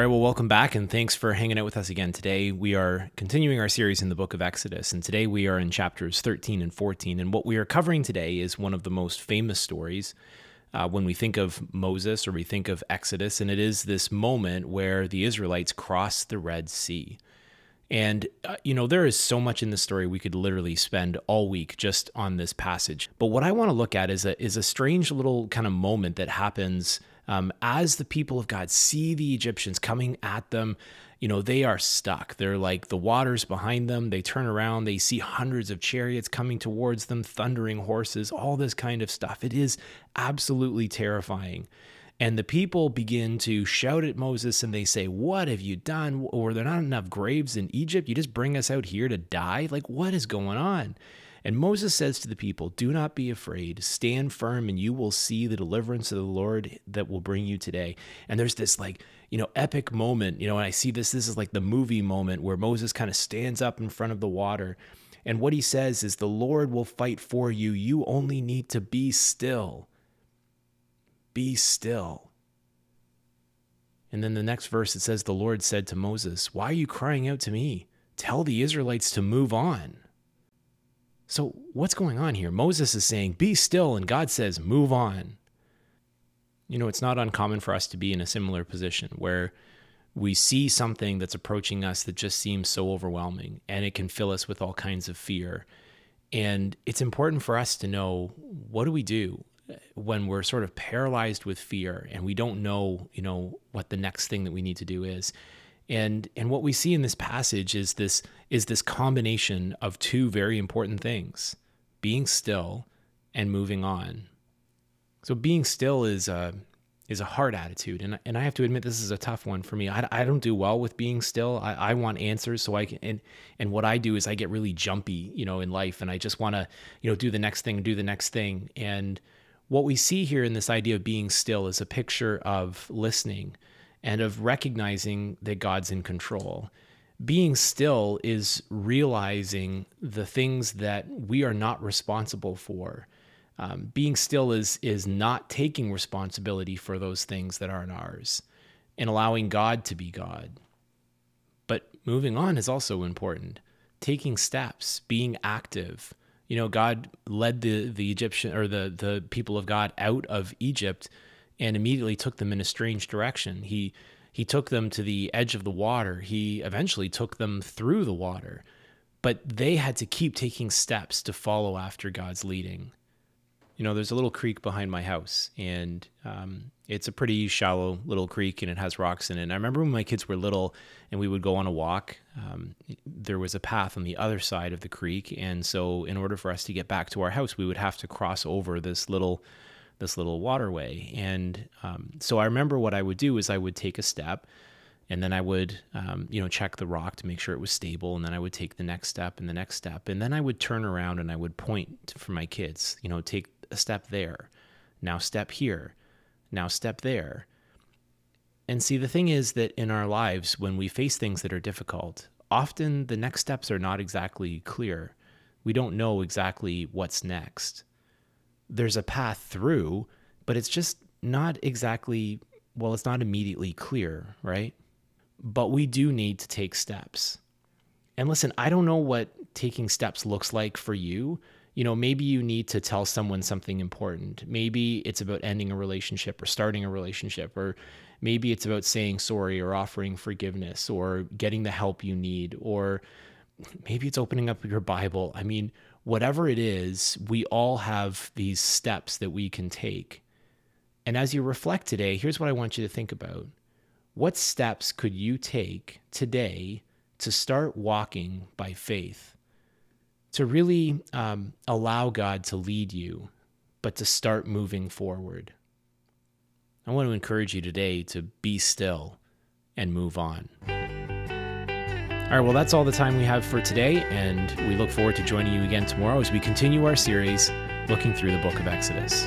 right, well, welcome back and thanks for hanging out with us again today. We are continuing our series in the book of Exodus, and today we are in chapters 13 and 14. And what we are covering today is one of the most famous stories uh, when we think of Moses or we think of Exodus, and it is this moment where the Israelites cross the Red Sea. And, uh, you know, there is so much in this story we could literally spend all week just on this passage. But what I want to look at is a, is a strange little kind of moment that happens um, as the people of God see the Egyptians coming at them, you know, they are stuck. They're like the waters behind them. They turn around, they see hundreds of chariots coming towards them, thundering horses, all this kind of stuff. It is absolutely terrifying. And the people begin to shout at Moses and they say, What have you done? Or there not enough graves in Egypt? You just bring us out here to die? Like, what is going on? And Moses says to the people, Do not be afraid, stand firm, and you will see the deliverance of the Lord that will bring you today. And there's this like, you know, epic moment, you know, when I see this, this is like the movie moment where Moses kind of stands up in front of the water. And what he says is, The Lord will fight for you. You only need to be still. Be still. And then the next verse it says, The Lord said to Moses, Why are you crying out to me? Tell the Israelites to move on. So, what's going on here? Moses is saying, Be still, and God says, Move on. You know, it's not uncommon for us to be in a similar position where we see something that's approaching us that just seems so overwhelming and it can fill us with all kinds of fear. And it's important for us to know what do we do when we're sort of paralyzed with fear and we don't know, you know, what the next thing that we need to do is. And and what we see in this passage is this is this combination of two very important things: being still and moving on. So being still is a is a hard attitude, and and I have to admit this is a tough one for me. I, I don't do well with being still. I, I want answers, so I can and and what I do is I get really jumpy, you know, in life, and I just want to you know do the next thing, do the next thing, and what we see here in this idea of being still is a picture of listening and of recognizing that God's in control. Being still is realizing the things that we are not responsible for. Um, being still is is not taking responsibility for those things that aren't ours, and allowing God to be God. But moving on is also important. Taking steps, being active. You know, God led the the Egyptian or the the people of God out of Egypt and immediately took them in a strange direction. He he took them to the edge of the water. He eventually took them through the water. But they had to keep taking steps to follow after God's leading. You know, there's a little creek behind my house, and um, it's a pretty shallow little creek, and it has rocks in it. And I remember when my kids were little, and we would go on a walk. Um, there was a path on the other side of the creek, and so in order for us to get back to our house, we would have to cross over this little this little waterway. And um, so I remember what I would do is I would take a step and then I would, um, you know, check the rock to make sure it was stable. And then I would take the next step and the next step. And then I would turn around and I would point for my kids, you know, take a step there. Now step here. Now step there. And see, the thing is that in our lives, when we face things that are difficult, often the next steps are not exactly clear. We don't know exactly what's next there's a path through, but it's just not exactly, well, it's not immediately clear, right? But we do need to take steps. And listen, I don't know what taking steps looks like for you. You know, maybe you need to tell someone something important. Maybe it's about ending a relationship or starting a relationship, or maybe it's about saying sorry or offering forgiveness or getting the help you need, or maybe it's opening up your Bible. I mean, whatever it is, we all have these steps that we can take. And as you reflect today, here's what I want you to think about. What steps could you take today to start walking by faith? To really um, allow God to lead you, but to start moving forward. I want to encourage you today to be still and move on. All right, well, that's all the time we have for today, and we look forward to joining you again tomorrow as we continue our series looking through the book of Exodus.